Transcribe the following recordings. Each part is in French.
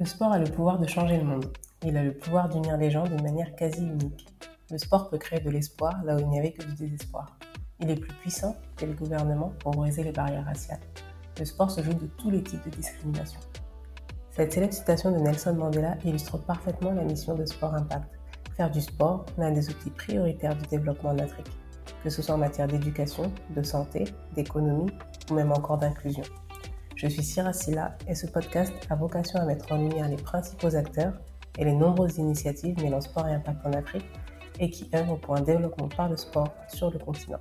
Le sport a le pouvoir de changer le monde. Il a le pouvoir d'unir les gens d'une manière quasi unique. Le sport peut créer de l'espoir là où il n'y avait que du désespoir. Il est plus puissant que les gouvernements pour briser les barrières raciales. Le sport se joue de tous les types de discrimination. Cette célèbre citation de Nelson Mandela illustre parfaitement la mission de Sport Impact. Faire du sport l'un des outils prioritaires du développement en Afrique, que ce soit en matière d'éducation, de santé, d'économie ou même encore d'inclusion. Je suis Sira Silla et ce podcast a vocation à mettre en lumière les principaux acteurs et les nombreuses initiatives mêlant sport et impact en Afrique et qui œuvrent pour un développement par le sport sur le continent.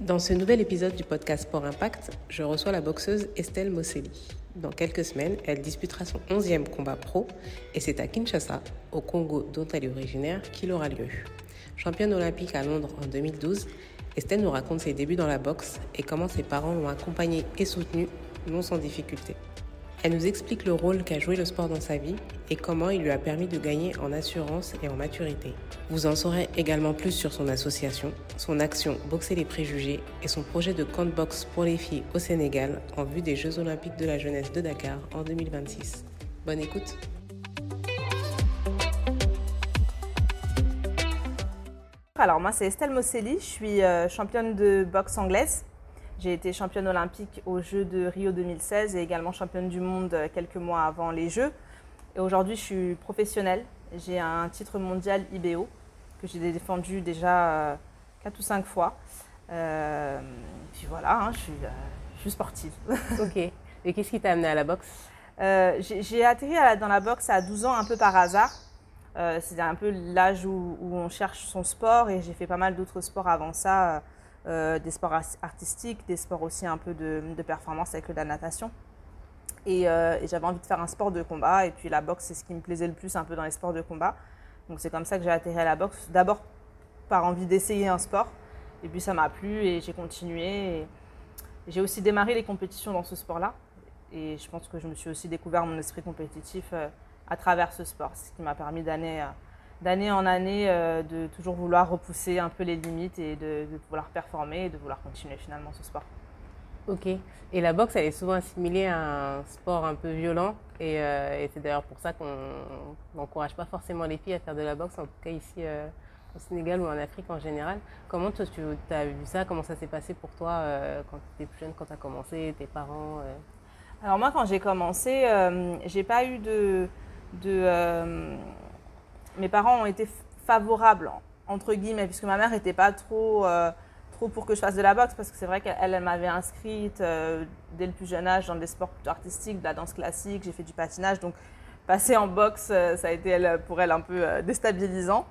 Dans ce nouvel épisode du podcast Sport Impact, je reçois la boxeuse Estelle Mosselli. Dans quelques semaines, elle disputera son 11e combat pro et c'est à Kinshasa, au Congo dont elle est originaire, qu'il aura lieu. Championne olympique à Londres en 2012, Estelle nous raconte ses débuts dans la boxe et comment ses parents l'ont accompagnée et soutenue, non sans difficulté. Elle nous explique le rôle qu'a joué le sport dans sa vie et comment il lui a permis de gagner en assurance et en maturité. Vous en saurez également plus sur son association, son action Boxer les préjugés et son projet de camp box pour les filles au Sénégal en vue des Jeux olympiques de la jeunesse de Dakar en 2026. Bonne écoute Alors moi c'est Estelle Mosselli, je suis euh, championne de boxe anglaise. J'ai été championne olympique aux Jeux de Rio 2016 et également championne du monde euh, quelques mois avant les Jeux. Et aujourd'hui je suis professionnelle. J'ai un titre mondial IBO que j'ai défendu déjà 4 euh, ou 5 fois. Euh, puis voilà, hein, je, suis, je, suis, sportive. ok. Et qu'est-ce qui t'a amené à la boxe? J'ai atterri dans la boxe à 12 ans un peu par hasard. Euh, c'est un peu l'âge où, on cherche son sport et j'ai fait pas mal d'autres sports avant ça, euh, des sports artistiques, des sports aussi un peu de, performance avec la natation. Euh, et, j'avais envie de faire un sport de combat et puis la boxe c'est ce qui me plaisait le plus un peu dans les sports de combat. Donc c'est comme ça que j'ai atterri à la boxe, d'abord par envie d'essayer un sport et puis ça m'a plu et j'ai continué. J'ai aussi démarré les compétitions dans ce sport-là et je pense que je me suis aussi découvert mon esprit compétitif à travers ce sport. ce qui m'a permis d'année, d'année en année euh, de toujours vouloir repousser un peu les limites et de, vouloir performer et de vouloir continuer finalement ce sport. Ok. Et la boxe, elle est souvent assimilée à un sport un peu violent. Et, euh, c'est d'ailleurs pour ça qu'on n'encourage pas forcément les filles à faire de la boxe, en tout cas ici euh, au Sénégal ou en Afrique en général. Comment toi, tu as vu ça? Comment ça s'est passé pour toi quand tu étais plus jeune, quand tu as commencé, tes parents Alors moi, quand j'ai commencé, j'ai pas eu de de, mes parents ont été favorables, entre guillemets, puisque ma mère n'était pas trop, euh, trop pour que je fasse de la boxe, parce que c'est vrai qu'elle elle, m'avait inscrite euh, dès le plus jeune âge dans des sports plutôt artistiques, de la danse classique, j'ai fait du patinage, donc passer en boxe, ça a été pour elle un peu déstabilisant.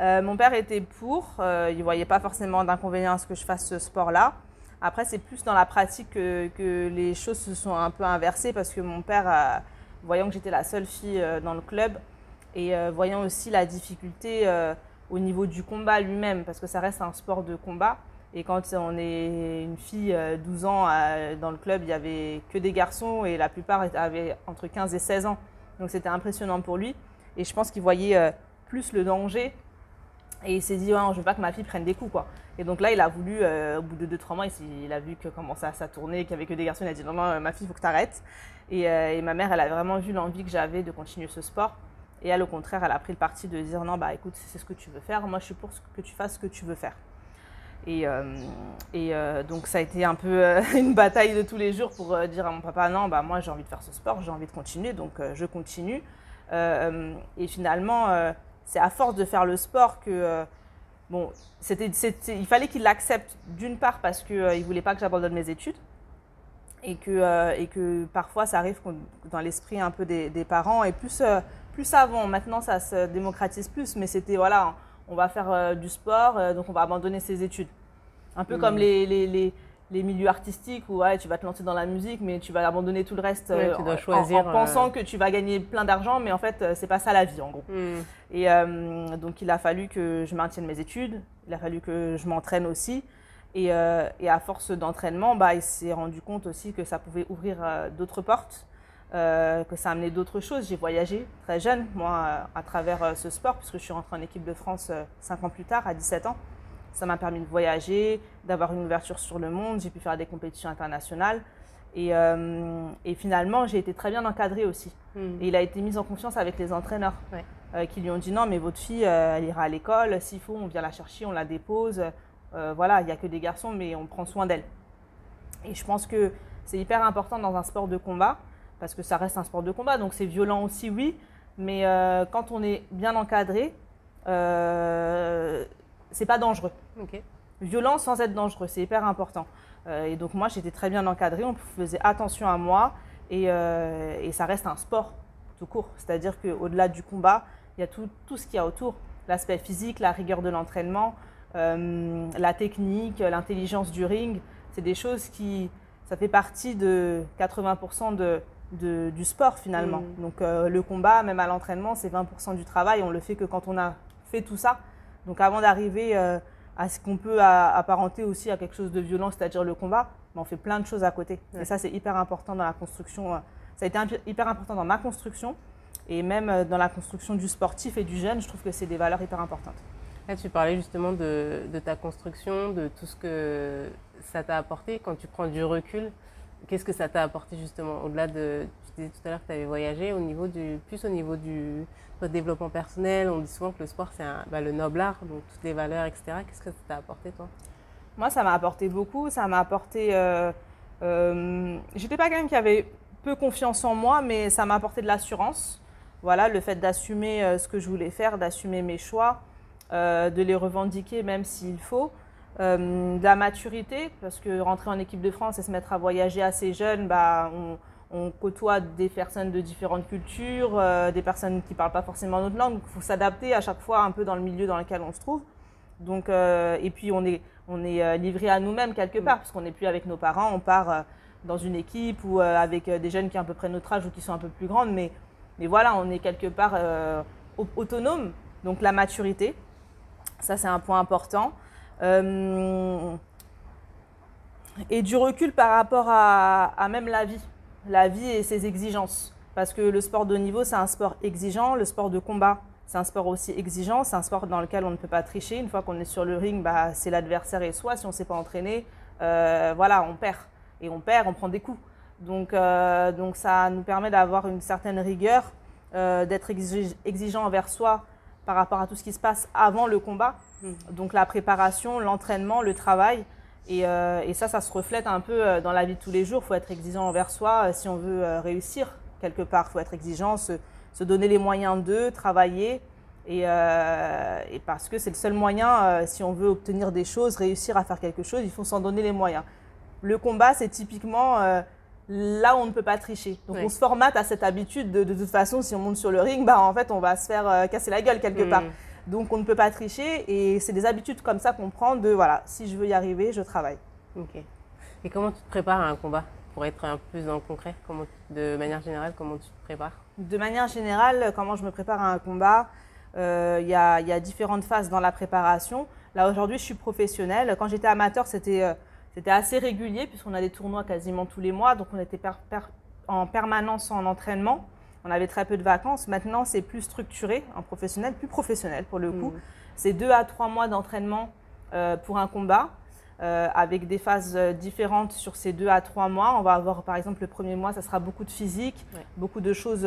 mon père était pour, il ne voyait pas forcément d'inconvénient à ce que je fasse ce sport-là. Après, c'est plus dans la pratique que, les choses se sont un peu inversées parce que mon père voyant que j'étais la seule fille euh, dans le club et euh, voyant aussi la difficulté euh, au niveau du combat lui-même, parce que ça reste un sport de combat. Et quand on est une fille 12 ans dans le club, il n'y avait que des garçons et la plupart avaient entre 15 et 16 ans. Donc c'était impressionnant pour lui. Et je pense qu'il voyait plus le danger. Et il s'est dit, ouais, je veux pas que ma fille prenne des coups. quoi. Et donc là, il a voulu, au bout de 2-3 mois, il, a vu que comment ça, ça tournait, qu'il n'y avait que des garçons. Il a dit, non, non, ma fille, il faut que tu arrêtes. Euh, et, ma mère, elle a vraiment vu l'envie que j'avais de continuer ce sport. Et elle, au contraire, elle a pris le parti de dire non, bah écoute, c'est ce que tu veux faire. Moi, je suis pour que tu fasses ce que tu veux faire. Et, euh, euh, donc, ça a été un peu une bataille de tous les jours pour dire à mon papa non, bah moi, j'ai envie de faire ce sport, j'ai envie de continuer, donc je continue. et finalement, c'est à force de faire le sport que bon, c'était, il fallait qu'il l'accepte d'une part parce qu'il ne voulait pas que j'abandonne mes études et que, euh, et que parfois ça arrive dans l'esprit un peu des, parents et plus, euh, plus avant, maintenant ça se démocratise plus, mais c'était voilà, on va faire euh, du sport, donc on va abandonner ses études. Un peu comme mm. les, les, les, milieux artistiques où ouais, tu vas te lancer dans la musique, mais tu vas abandonner tout le reste tu dois choisir, en, pensant que tu vas gagner plein d'argent, mais en fait c'est pas ça la vie en gros. Mm. Et donc il a fallu que je maintienne mes études, il a fallu que je m'entraîne aussi. Euh, et, à force d'entraînement, bah, il s'est rendu compte aussi que ça pouvait ouvrir euh, d'autres portes. Que ça a amené d'autres choses. J'ai voyagé très jeune, moi, à travers ce sport, puisque je suis rentrée en équipe de France cinq ans plus tard, à 17 ans. Ça m'a permis de voyager, d'avoir une ouverture sur le monde. J'ai pu faire des compétitions internationales. Et, euh, et finalement, j'ai été très bien encadrée aussi. Hmm. Et il a été mis en confiance avec les entraîneurs euh, qui lui ont dit non, mais votre fille, euh, elle ira à l'école. S'il faut, on vient la chercher, on la dépose. voilà, il n'y a que des garçons, mais on prend soin d'elle. Et je pense que c'est hyper important dans un sport de combat, parce que ça reste un sport de combat, donc c'est violent aussi, oui. Mais quand on est bien encadré, c'est pas dangereux. Violent sans être dangereux, c'est hyper important. Euh, et donc moi, j'étais très bien encadrée, on faisait attention à moi et, euh, et ça reste un sport tout court. C'est-à-dire qu'au-delà du combat, il y a tout, tout ce qu'il y a autour. L'aspect physique, la rigueur de l'entraînement, euh, la technique, l'intelligence du ring. C'est des choses qui, ça fait partie de 80% de, de, du sport finalement. Mm. Donc le combat, même à l'entraînement, c'est 20% du travail. On le fait que quand on a fait tout ça. Donc avant d'arriver à ce qu'on peut apparenter aussi à quelque chose de violent, c'est-à-dire le combat, mais on fait plein de choses à côté. Et ça, c'est hyper important dans la construction. Euh, ça a été hyper important dans ma construction et même euh, dans la construction du sportif et du jeune, je trouve que c'est des valeurs hyper importantes. Là, tu parlais justement de, ta construction, de tout ce que ça t'a apporté. Quand tu prends du recul, qu'est-ce que ça t'a apporté justement Au-delà de, tu disais tout à l'heure que tu avais voyagé, au niveau du, plus au niveau du développement personnel, on dit souvent que le sport c'est bah, le noble art, donc toutes les valeurs, etc. Qu'est-ce que ça t'a apporté toi? Moi, ça m'a apporté beaucoup. Ça m'a apporté. Euh, euh, J'étais pas quelqu'un qui avait peu confiance en moi, mais ça m'a apporté de l'assurance. Voilà, le fait d'assumer euh, ce que je voulais faire, d'assumer mes choix, euh, de les revendiquer même s'il faut. De la maturité, parce que rentrer en équipe de France et se mettre à voyager assez jeune, bah, on, côtoie des personnes de différentes cultures, euh, des personnes qui ne parlent pas forcément notre langue. Il faut s'adapter à chaque fois un peu dans le milieu dans lequel on se trouve. Donc, euh, et puis on est, on est euh, livré à nous-mêmes quelque part, parce qu'on n'est plus avec nos parents, on part dans une équipe ou avec des jeunes qui ont à peu près notre âge ou qui sont un peu plus grandes. Mais, mais voilà, on est quelque part autonome. Donc la maturité, ça c'est un point important. Et du recul par rapport à même la vie la vie et ses exigences. Parce que le sport de niveau, c'est un sport exigeant. Le sport de combat, c'est un sport aussi exigeant. C'est un sport dans lequel on ne peut pas tricher. Une fois qu'on est sur le ring, bah, c'est l'adversaire et soi. Si on ne s'est pas entraîné, euh, voilà, on perd. Et on perd, on prend des coups. Donc, euh, donc ça nous permet d'avoir une certaine rigueur, euh, d'être exigeant envers soi par rapport à tout ce qui se passe avant le combat. Mmh. Donc la préparation, l'entraînement, le travail. Euh, et, ça, ça se reflète un peu euh, dans la vie de tous les jours. Il faut être exigeant envers soi euh, si on veut réussir quelque part. Il faut être exigeant, se, donner les moyens de travailler. Et, parce que c'est le seul moyen, si on veut obtenir des choses, réussir à faire quelque chose, il faut s'en donner les moyens. Le combat, c'est typiquement là on ne peut pas tricher. Donc on se formate à cette habitude de, de, toute façon, si on monte sur le ring, bah, en fait, on va se faire casser la gueule quelque hmm. part. Donc on ne peut pas tricher et c'est des habitudes comme ça qu'on prend de voilà, si je veux y arriver, je travaille. Ok. Et comment tu te prépares à un combat? Pour être un peu plus dans le concret comment, De manière générale, comment tu te prépares? De manière générale, comment je me prépare à un combat euh, Il y, a, différentes phases dans la préparation. Là aujourd'hui, je suis professionnelle. Quand j'étais amateur, c'était euh, c'était assez régulier puisqu'on a des tournois quasiment tous les mois, donc on était en permanence en entraînement on avait très peu de vacances. Maintenant, c'est plus structuré, en professionnel, plus professionnel pour le coup. Mm. C'est deux à trois mois d'entraînement euh, pour un combat, euh, avec des phases euh, différentes sur ces deux à trois mois. On va avoir, par exemple, le premier mois, ça sera beaucoup de physique, beaucoup de choses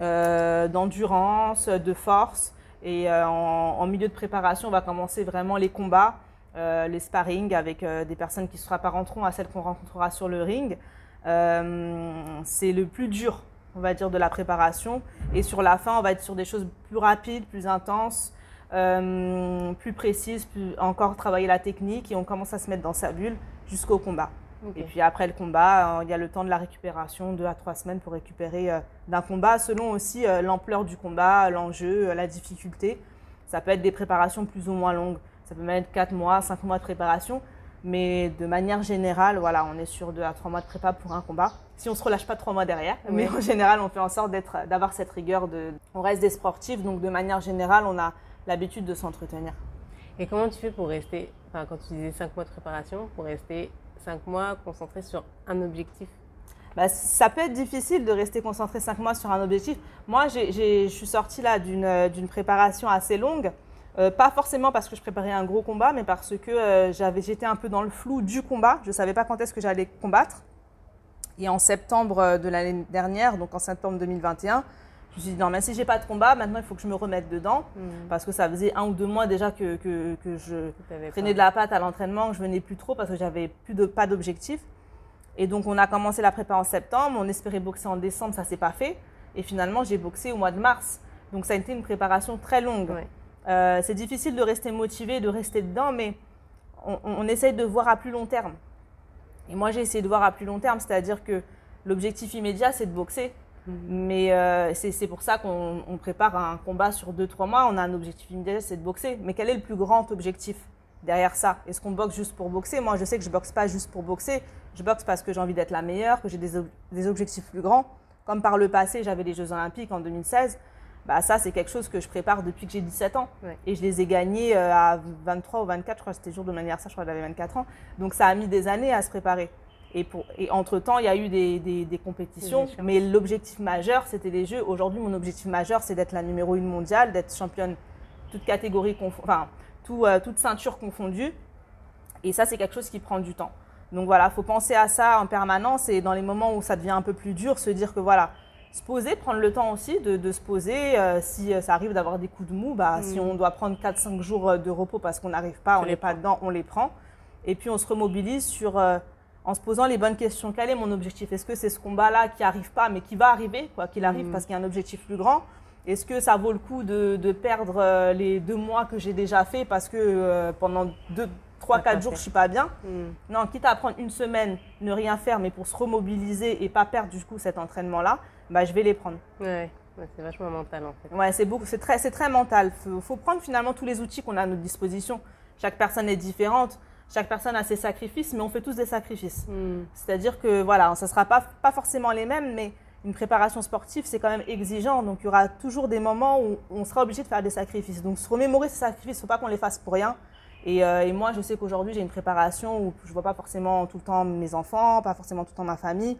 d'endurance, de force. Et en, milieu de préparation, on va commencer vraiment les combats, les sparring avec des personnes qui se prépareront à celles qu'on rencontrera sur le ring. c'est le plus dur on va dire, de la préparation. Et sur la fin, on va être sur des choses plus rapides, plus intenses, euh, plus précises, plus, encore travailler la technique et on commence à se mettre dans sa bulle jusqu'au combat. Et puis après le combat, euh, il y a le temps de la récupération, deux à trois semaines pour récupérer euh, d'un combat, selon aussi l'ampleur du combat, l'enjeu, la difficulté. Ça peut être des préparations plus ou moins longues. Ça peut mettre quatre mois, cinq mois de préparation. Mais de manière générale, voilà, on est sur deux à trois mois de prépa pour un combat. Si on se relâche pas trois mois derrière, mais en général, on fait en sorte d'avoir cette rigueur. De, on reste des sportifs, donc de manière générale, on a l'habitude de s'entretenir. Et comment tu fais pour rester, enfin, quand tu disais cinq mois de préparation, pour rester cinq mois concentré sur un objectif? Bah, ça peut être difficile de rester concentré cinq mois sur un objectif. Moi, je suis sortie là d'une préparation assez longue. Euh, pas forcément parce que je préparais un gros combat, mais parce que euh, j'avais, j'étais un peu dans le flou du combat. Je ne savais pas quand est-ce que j'allais combattre. Et en septembre euh, de l'année dernière, donc en septembre 2021, je me suis dit non, mais si j'ai pas de combat, maintenant il faut que je me remette dedans. Hmm. Parce que ça faisait un ou deux mois déjà que, que, que je prenais de la pâte à l'entraînement, que je venais plus trop parce que j'avais plus de, pas d'objectif. Et donc, on a commencé la prépa en septembre. On espérait boxer en décembre, ça s'est pas fait. Et finalement, j'ai boxé au mois de mars. Donc, ça a été une préparation très longue. Euh, c'est difficile de rester motivé, de rester dedans, mais on, essaye de voir à plus long terme. Et moi, j'ai essayé de voir à plus long terme, c'est-à-dire que l'objectif immédiat, c'est de boxer. Mhm. Mais euh, c'est pour ça qu'on prépare un combat sur 2-3 mois. On a un objectif immédiat, c'est de boxer. Mais quel est le plus grand objectif derrière ça? Est-ce qu'on boxe juste pour boxer? Moi, je sais que je boxe pas juste pour boxer. Je boxe parce que j'ai envie d'être la meilleure, que j'ai des, objectifs plus grands. Comme par le passé, j'avais les Jeux Olympiques en 2016. Bah, ça, c'est quelque chose que je prépare depuis que j'ai 17 ans. Et je les ai gagnés euh, à 23 ou 24, je crois c'était le jour de mon anniversaire, je crois que j'avais 24 ans. Donc ça a mis des années à se préparer. Et, pour, et entre-temps, il y a eu des, des, compétitions, mais l'objectif majeur, c'était les Jeux. Aujourd'hui, mon objectif majeur, c'est d'être la numéro 1 mondiale, d'être championne toute catégorie, enfin, tout, euh, toute ceinture confondue. Et ça, c'est quelque chose qui prend du temps. Donc voilà, il faut penser à ça en permanence et dans les moments où ça devient un peu plus dur, se dire que voilà, se poser, prendre le temps aussi de, se poser. Euh, si euh, ça arrive d'avoir des coups de mou, bah, si mm. on doit prendre 4-5 jours de repos parce qu'on n'arrive pas, on n'est pas dedans, on les prend. Et puis on se remobilise sur, en se posant les bonnes questions. Quel est mon objectif Est-ce que c'est ce combat-là qui n'arrive pas mais qui va arriver, quoi qu'il arrive, mm. parce qu'il y a un objectif plus grand? Est-ce que ça vaut le coup de, perdre euh, les deux mois que j'ai déjà fait parce que euh, pendant deux, trois, quatre jours, je suis pas bien hmm. Non, quitte à prendre une semaine, ne rien faire, mais pour se remobiliser et pas perdre du coup cet entraînement-là, bah, je vais les prendre. Ouais. c'est vachement mental en fait. Ouais, c'est beaucoup, c'est très, c'est très mental. Faut, faut prendre finalement tous les outils qu'on a à notre disposition. Chaque personne est différente, chaque personne a ses sacrifices, mais on fait tous des sacrifices. Hmm. C'est-à-dire que voilà, ça sera pas, pas forcément les mêmes, mais une préparation sportive, c'est quand même exigeant. Donc, il y aura toujours des moments où on sera obligé de faire des sacrifices. Donc, se remémorer ces sacrifices, il ne faut pas qu'on les fasse pour rien. Euh, et, moi, je sais qu'aujourd'hui, j'ai une préparation où je ne vois pas forcément tout le temps mes enfants, pas forcément tout le temps ma famille.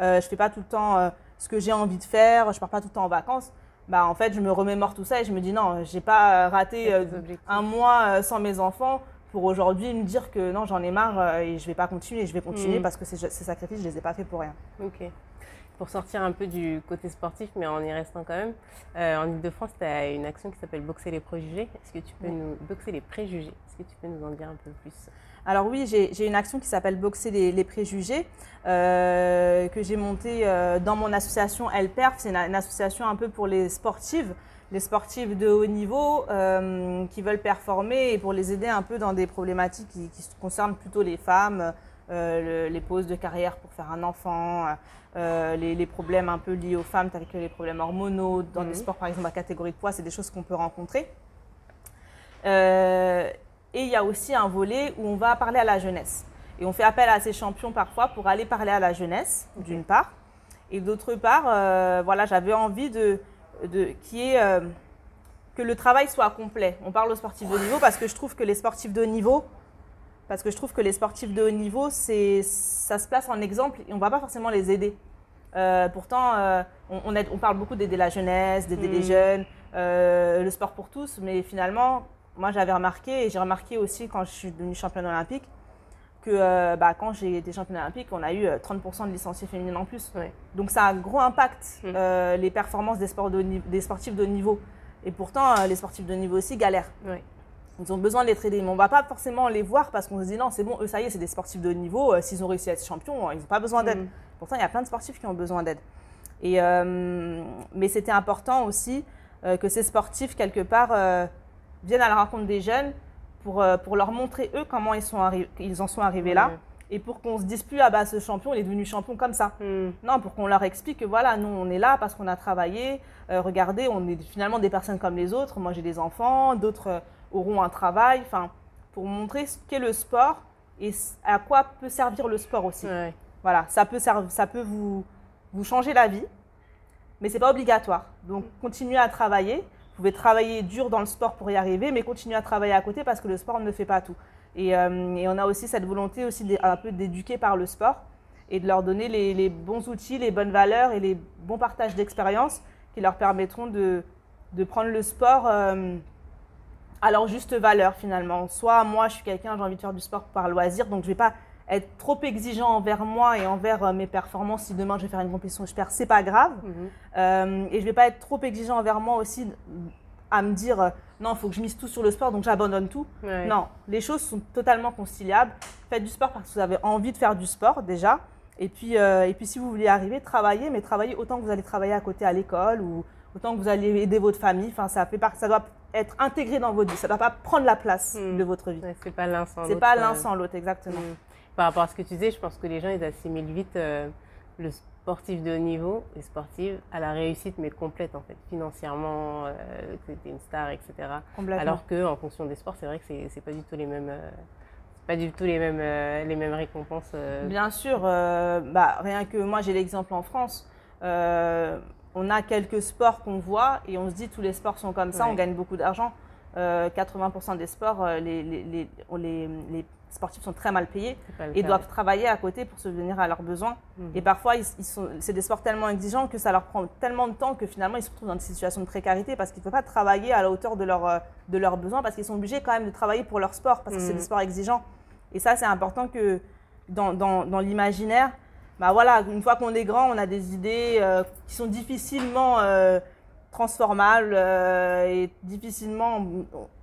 Euh, je ne fais pas tout le temps euh, ce que j'ai envie de faire, je ne pars pas tout le temps en vacances. Bah, en fait, je me remémore tout ça et je me dis non, je n'ai pas raté un mois sans mes enfants pour aujourd'hui me dire que non, j'en ai marre et je ne vais pas continuer. Je vais continuer mmh. parce que ces, ces sacrifices, je ne les ai pas faits pour rien. Ok pour sortir un peu du côté sportif, mais en y restant quand même, euh, en Ile-de-France, tu as une action qui s'appelle Boxer les préjugés. Est-ce que tu peux nous boxer les préjugés Est-ce que tu peux nous en dire un peu plus? Alors oui, j'ai une action qui s'appelle Boxer les, préjugés, euh, que j'ai montée euh, dans mon association Elperf. C'est une, association un peu pour les sportives, les sportives de haut niveau qui veulent performer et pour les aider un peu dans des problématiques qui, qui concernent plutôt les femmes, les pauses de carrière pour faire un enfant, euh, les, problèmes un peu liés aux femmes, tels que les problèmes hormonaux, dans les mhm. sports par exemple à catégorie de poids, c'est des choses qu'on peut rencontrer. Euh, et il y a aussi un volet où on va parler à la jeunesse. Et on fait appel à ces champions parfois pour aller parler à la jeunesse, d'une part. Et d'autre part, euh, voilà, j'avais envie de, de que le travail soit complet. On parle aux sportifs de niveau parce que je trouve que les sportifs de niveau, parce que je trouve que les sportifs de haut niveau, c'est, ça se place en exemple et on ne va pas forcément les aider. Euh, pourtant, euh, on, on, parle beaucoup d'aider la jeunesse, d'aider les mm. jeunes, euh, le sport pour tous, mais finalement, moi j'avais remarqué, et j'ai remarqué aussi quand je suis devenue championne olympique, que bah, quand j'ai été championne olympique, on a eu 30% de licenciés féminines en plus. Donc ça a un gros impact, mm. les performances des, sports des sportifs de haut niveau. Et pourtant, les sportifs de haut niveau aussi galèrent. Ils ont besoin d'être aidés. Mais on ne va pas forcément les voir parce qu'on se dit non, c'est bon, eux, ça y est, c'est des sportifs de haut niveau. Euh, s'ils ont réussi à être champions, ils n'ont pas besoin d'aide. Mm. Pourtant, il y a plein de sportifs qui ont besoin d'aide. Et, euh, mais c'était important aussi euh, que ces sportifs, quelque part, viennent à la rencontre des jeunes pour, pour leur montrer, eux, comment ils, sont ils en sont arrivés là. Et pour qu'on se dise plus, ah bah ce champion, il est devenu champion comme ça. Mm. Non, pour qu'on leur explique que voilà, nous, on est là parce qu'on a travaillé. regardez, on est finalement des personnes comme les autres. Moi, j'ai des enfants, d'autres auront un travail, enfin, pour montrer ce qu'est le sport et à quoi peut servir le sport aussi. Voilà, ça peut, ça peut vous, vous changer la vie, mais c'est pas obligatoire. Donc, continuez à travailler. Vous pouvez travailler dur dans le sport pour y arriver, mais continuez à travailler à côté parce que le sport ne fait pas tout. Et, euh, et on a aussi cette volonté aussi un peu d'éduquer par le sport. et de leur donner les, les bons outils, les bonnes valeurs et les bons partages d'expérience qui leur permettront de, de prendre le sport euh, à leur juste valeur finalement. Soit moi, je suis quelqu'un, j'ai envie de faire du sport par loisir, donc je ne vais pas être trop exigeant envers moi et envers euh, mes performances. Si demain je vais faire une compétition je perds, c'est pas grave. Mhm. Euh, et je vais pas être trop exigeant envers moi aussi à me dire euh, non, il faut que je mise tout sur le sport, donc j'abandonne tout. Ouais. Non, les choses sont totalement conciliables. Faites du sport parce que vous avez envie de faire du sport déjà. Et puis, euh, et puis si vous voulez arriver, travaillez, mais travaillez autant que vous allez travailler à côté à l'école ou autant que vous allez aider votre famille. Enfin, ça, fait ça doit être intégré dans votre vie. Ça ne doit pas prendre la place Hmm. de votre vie. C'est pas l'un sans l'autre. C'est pas l'un euh, sans l'autre, exactement. Mm. Par rapport à ce que tu disais, je pense que les gens ils assimilent vite euh, le sportif de haut niveau et sportive à la réussite, mais complète en fait, financièrement, euh, que tu es une star, etc. Complètement. Alors que en fonction des sports, c'est vrai que c'est pas du tout les mêmes, euh, pas du tout les mêmes, les mêmes récompenses. Bien sûr, bah, rien que moi j'ai l'exemple en France. Euh, on a quelques sports qu'on voit et on se dit tous les sports sont comme ça, Ouais. on gagne beaucoup d'argent. Euh, 80% des sports, euh, les, les, les, on- les- les sportifs sont très mal payés et cas, doivent travailler à côté pour subvenir à leurs besoins. Mhm. Et parfois, c'est des sports tellement exigeants que ça leur prend tellement de temps que finalement, ils se retrouvent dans des situations de précarité parce qu'ils ne peuvent pas travailler à la hauteur de, leur, euh, de leurs besoins parce qu'ils sont obligés quand même de travailler pour leur sport parce que c'est Mhm. des sports exigeants. Et ça, c'est important que dans, dans, dans l'imaginaire, bah voilà, une fois qu'on est grand, on a des idées euh, qui sont difficilement euh, transformables euh, et difficilement.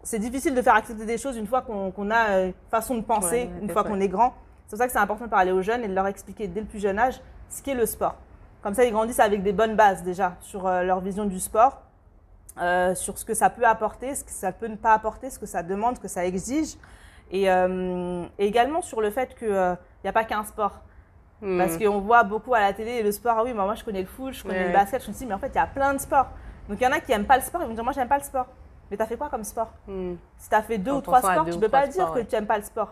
C'est difficile de faire accepter des choses une fois qu'on a une façon de penser, Ouais, une fois qu'on est grand. C'est pour ça que c'est important de parler aux jeunes et de leur expliquer dès le plus jeune âge ce qu'est le sport. Comme ça, ils grandissent avec des bonnes bases déjà sur leur vision du sport, sur ce que ça peut apporter, ce que ça peut ne pas apporter, ce que ça demande, ce que ça exige. Et, et également sur le fait qu'il n'y a pas qu'un sport. Parce qu'on voit beaucoup à la télé le sport, ah oui, bah moi je connais le foot, je connais Ouais. le basket, je me dis, mais en fait il y a plein de sports. Donc il y en a qui n'aiment pas le sport, ils vont dire, moi j'aime pas le sport. Mais t'as fait quoi comme sport? Mm. Si t'as fait deux En ou trois sports, tu peux pas dire sports, que ouais. tu n'aimes pas le sport.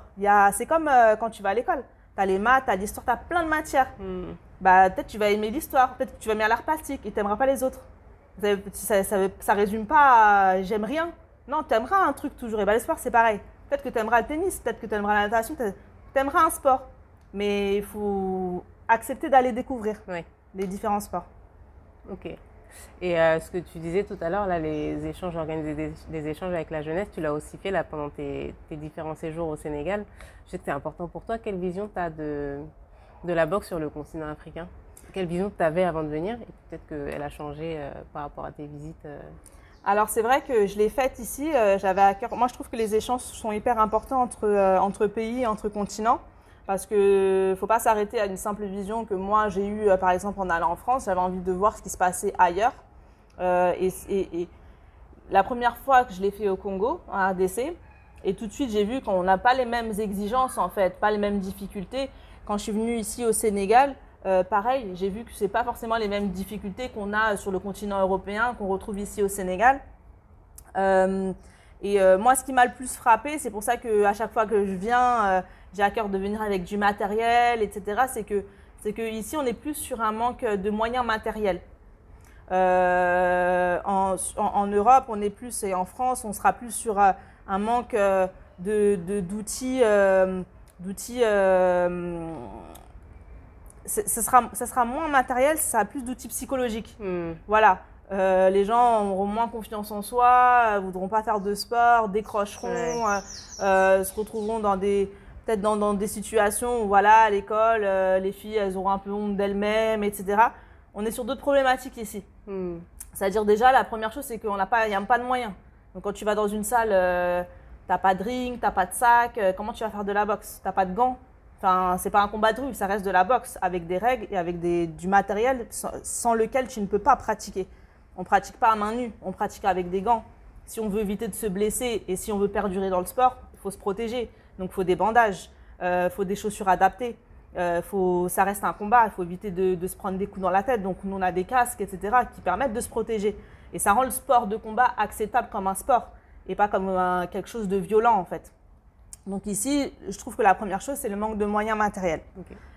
C'est comme euh, quand tu vas à l'école. T'as les maths, t'as l'histoire, t'as plein de matières. Mm. Bah peut-être tu vas aimer l'histoire, peut-être que tu vas aimer l'art plastique et t'aimeras pas les autres. Ça, ça, ça, résume pas à j'aime rien. Non, t'aimeras un truc toujours. Et bah le sport c'est pareil. Peut-être que t'aimeras le tennis, peut-être que t'aimeras la natation, t'aimeras un sport. Mais il faut accepter d'aller découvrir les différents sports. Ok. Et euh, ce que tu disais tout à l'heure, là, les échanges, organiser des, des échanges avec la jeunesse, tu l'as aussi fait là pendant tes, tes différents séjours au Sénégal. Je sais que c'est important pour toi. Quelle vision tu as de, de la boxe sur le continent africain? Quelle vision tu avais avant de venir? Et peut-être qu'elle a changé euh, par rapport à tes visites. euh. Alors c'est vrai que je l'ai faite ici, j'avais à cœur. Moi je trouve que les échanges sont hyper importants entre, entre pays, entre continents, parce que faut pas s'arrêter à une simple vision que moi j'ai eue euh, par exemple en allant en France, j'avais envie de voir ce qui se passait ailleurs. Euh, et, la première fois que je l'ai fait au Congo, en RDC, et tout de suite j'ai vu qu'on n'a pas les mêmes exigences en fait, pas les mêmes difficultés. Quand je suis venue ici au Sénégal, euh, pareil, j'ai vu que c'est pas forcément les mêmes difficultés qu'on a sur le continent européen, qu'on retrouve ici au Sénégal. Et moi, ce qui m'a le plus frappé, c'est pour ça que à chaque fois que je viens, j'ai à cœur de venir avec du matériel, etc. C'est que, c'est que ici, on est plus sur un manque de moyens matériels. Euh, en, en- en Europe, on est plus, et en France, on sera plus sur euh, un manque euh, de, d'outils, euh, d'outils. euh, sera, ça sera moins matériel, ça sera plus d'outils psychologiques. Hmm. Voilà. Euh, les gens auront moins confiance en soi, voudront pas faire de sport, décrocheront, Ouais. euh, se retrouveront dans des peut-être dans, dans des situations où voilà à l'école euh, les filles elles auront un peu honte d'elles-mêmes, etc. On est sur d'autres problématiques ici. Hmm. C'est-à-dire déjà la première chose c'est qu'on n'a pas, y a pas de moyens. Donc quand tu vas dans une salle, euh, t'as pas de ring, t'as pas de sac, euh, comment tu vas faire de la boxe? T'as pas de gants. Enfin, c'est pas un combat de rue, ça reste de la boxe avec des règles et avec des, du matériel sans, sans lequel tu ne peux pas pratiquer. On pratique pas à main nue, on pratique avec des gants. Si on veut éviter de se blesser et si on veut perdurer dans le sport, il faut se protéger. Donc il faut des bandages, il faut des chaussures adaptées. Euh, faut, ça reste un combat, il faut éviter de, de se prendre des coups dans la tête. Donc nous on a des casques, etc., qui permettent de se protéger. Et ça rend le sport de combat acceptable comme un sport et pas comme un- quelque chose de violent en fait. Donc ici, je trouve que la première chose, c'est le manque de moyens matériels.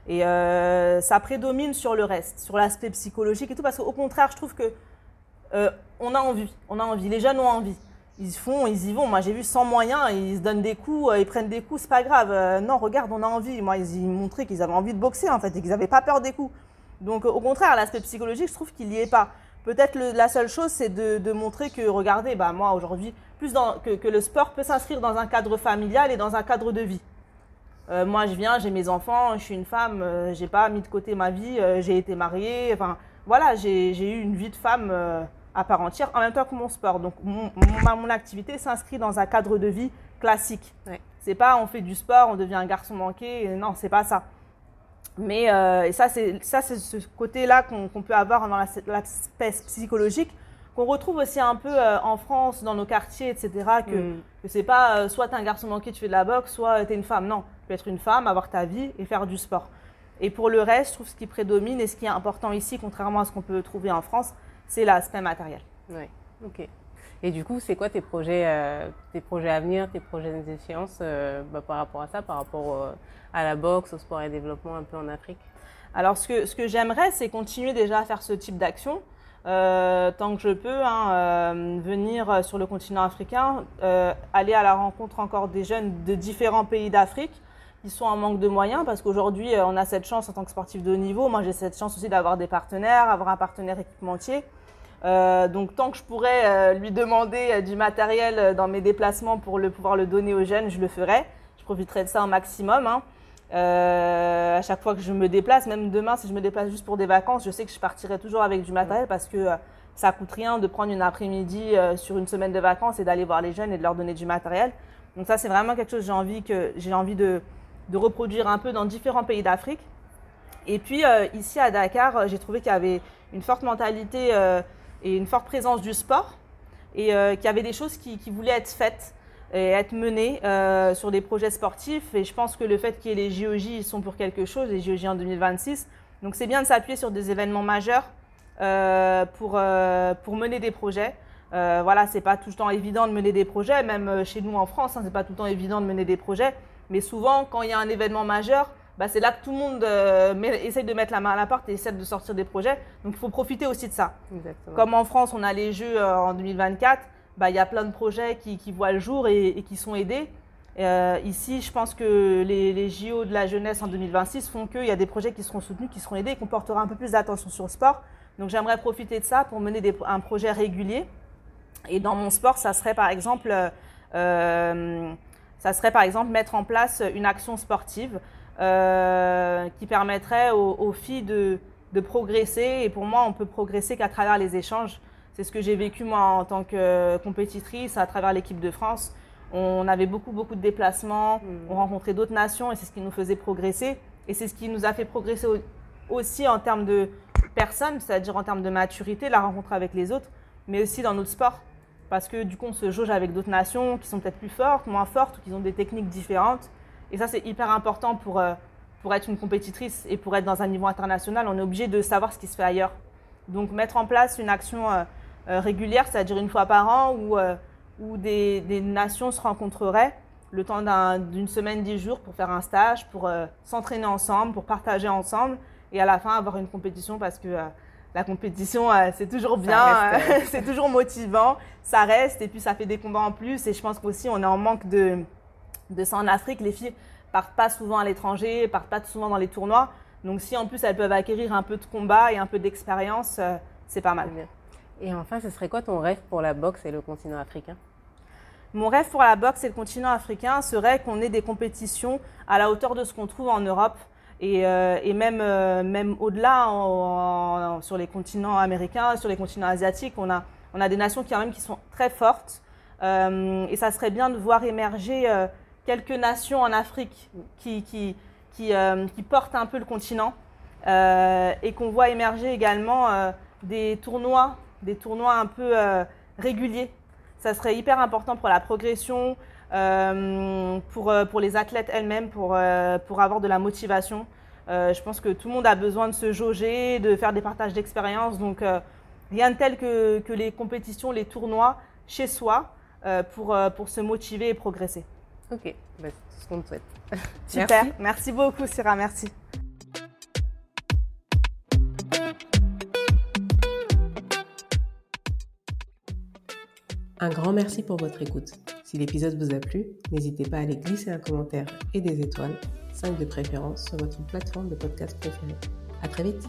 Et euh, ça prédomine sur le reste, sur l'aspect psychologique et tout, parce qu'au contraire, je trouve que euh, on a envie, on a envie, les jeunes ont envie. Ils font, ils y vont. Moi, j'ai vu sans moyens, ils se donnent des coups, euh, ils prennent des coups, c'est pas grave. Euh, non, regarde, on a envie. Moi, ils, ils montraient qu'ils avaient envie de boxer, en fait, et qu'ils n'avaient pas peur des coups. Donc, au contraire, l'aspect psychologique, je trouve qu'il n'y est pas. Peut-être la seule chose, c'est de, montrer que, regardez, bah, moi, aujourd'hui, plus que, le sport peut s'inscrire dans un cadre familial et dans un cadre de vie. Euh, moi, je viens, j'ai mes enfants, je suis une femme, euh, j'ai pas mis de côté ma vie, j'ai été mariée, enfin, voilà, j'ai eu une vie de femme à part entière en même temps que mon sport. Donc, mon, mon, activité s'inscrit dans un cadre de vie classique. Ouais. C'est pas on fait du sport, on devient un garçon manqué, non, c'est pas ça. Mais euh, et ça, c'est ça, c'est ce côté-là qu'on peut avoir dans la- l'aspect psychologique, qu'on retrouve aussi un peu euh, en France, dans nos quartiers, etc. Que, Mm. que c'est pas euh, soit t'es un garçon manqué, tu fais de la boxe, soit t'es une femme. Non, tu peux être une femme, avoir ta vie et faire du sport. Et pour le reste, je trouve ce qui prédomine et ce qui est important ici, contrairement à ce qu'on peut trouver en France, c'est l'aspect matériel. Ouais, ok. Et du coup, c'est quoi tes projets, euh, tes projets à venir, tes prochaines échéances euh, bah, par rapport à ça, par rapport euh, à la boxe, au sport et développement un peu en Afrique? Alors, ce que, ce que j'aimerais, c'est continuer déjà à faire ce type d'action. euh, tant que je peux, hein, venir sur le continent africain, aller à la rencontre encore des jeunes de différents pays d'Afrique qui sont en manque de moyens, parce qu'aujourd'hui, euh, on a cette chance en tant que sportif de haut niveau. Moi, j'ai cette chance aussi d'avoir des partenaires, avoir un partenaire équipementier. Euh, donc, tant que je pourrais euh, lui demander du matériel dans mes déplacements pour le, pouvoir le donner aux jeunes, je le ferai. Je profiterai de ça au maximum. hein. À chaque fois que je me déplace, même demain, si je me déplace juste pour des vacances, je sais que je partirai toujours avec du matériel parce que ça coûte rien de prendre une après-midi sur une semaine de vacances et d'aller voir les jeunes et de leur donner du matériel. Donc ça, c'est vraiment quelque chose que j'ai envie, que, j'ai envie de, de reproduire un peu dans différents pays d'Afrique. Et puis euh, ici à Dakar, euh, j'ai trouvé qu'il y avait une forte mentalité euh, et une forte présence du sport et qu'il y avait des choses qui, voulaient être faites et être menées sur des projets sportifs. Et je pense que le fait qu'il y ait les JOJ, ils sont pour quelque chose, les JOJ en 2026. Donc c'est bien de s'appuyer sur des événements majeurs pour, pour mener des projets. Voilà, c'est pas tout le temps évident de mener des projets, même chez nous en France, hein, c'est pas tout le temps évident de mener des projets. Mais souvent, quand il y a un événement majeur, bah, c'est là que tout le monde euh, met- essaye de mettre la main à la porte et essaie de sortir des projets. Donc il faut profiter aussi de ça. Exactement. Comme en France, on a les Jeux euh, en 2024, bah, il y a plein de projets qui, qui voient le jour et, et qui sont aidés. Euh, ici, je pense que les, les JO de la jeunesse en 2026 font qu'il y a des projets qui seront soutenus, qui seront aidés et qu'on portera un peu plus d'attention sur le sport. Donc j'aimerais profiter de ça pour mener des- un projet régulier. Et dans mon sport, ça serait par exemple, ça serait par exemple mettre en place une action sportive euh, qui permettrait aux, aux filles de, de progresser. Et pour moi, on peut progresser qu'à travers les échanges. C'est ce que j'ai vécu moi en tant que compétitrice à travers l'équipe de France. On avait beaucoup, beaucoup de déplacements, Mhm. on rencontrait d'autres nations et c'est ce qui nous faisait progresser. Et c'est ce qui nous a fait progresser au- aussi en termes de personnes, c'est-à-dire en termes de maturité, la rencontre avec les autres, mais aussi dans notre sport. Parce que du coup, on se jauge avec d'autres nations qui sont peut-être plus fortes, moins fortes, ou qui ont des techniques différentes. Et ça, c'est hyper important pour, euh, pour être une compétitrice et pour être dans un niveau international. On est obligé de savoir ce qui se fait ailleurs. Donc, mettre en place une action euh, euh, régulière, c'est-à-dire une fois par an, où, où des, des nations se rencontreraient le temps d'un- d'une semaine, dix jours pour faire un stage, pour s'entraîner ensemble, pour partager ensemble, et à la fin avoir une compétition parce que la compétition, euh, c'est toujours bien, reste, euh, c'est toujours motivant, ça reste, et puis ça fait des combats en plus, et je pense qu'aussi on est en manque de, de ça en Afrique. Les filles partent pas souvent à l'étranger, partent pas souvent dans les tournois, donc si en plus elles peuvent acquérir un peu de combat et un peu d'expérience, euh, c'est pas mal. Et enfin, ce serait quoi ton rêve pour la boxe et le continent africain? Mon rêve pour la boxe et le continent africain serait qu'on ait des compétitions à la hauteur de ce qu'on trouve en Europe et, euh, et même, euh, même au-delà sur les continents américains, sur les continents asiatiques. On a, on a des nations quand même, qui sont très fortes Euh, et ça serait bien de voir émerger quelques nations en Afrique qui, qui, qui, qui portent un peu le continent et qu'on voit émerger également des tournois, des tournois un peu réguliers. Ça serait hyper important pour la progression, pour, euh, pour les athlètes elles-mêmes, pour, euh, pour avoir de la motivation. Euh, je pense que tout le monde a besoin de se jauger, de faire des partages d'expériences. Donc, euh, rien de tel que, que les compétitions, les tournois chez soi euh, pour, euh, pour se motiver et progresser. Ok, bah, c'est ce qu'on te souhaite. Super. Merci. Merci beaucoup, Syrah. Merci. Un grand merci pour votre écoute. Si l'épisode vous a plu, n'hésitez pas à aller glisser un commentaire et des étoiles, 5 de préférence, sur votre plateforme de podcast préférée. À très vite!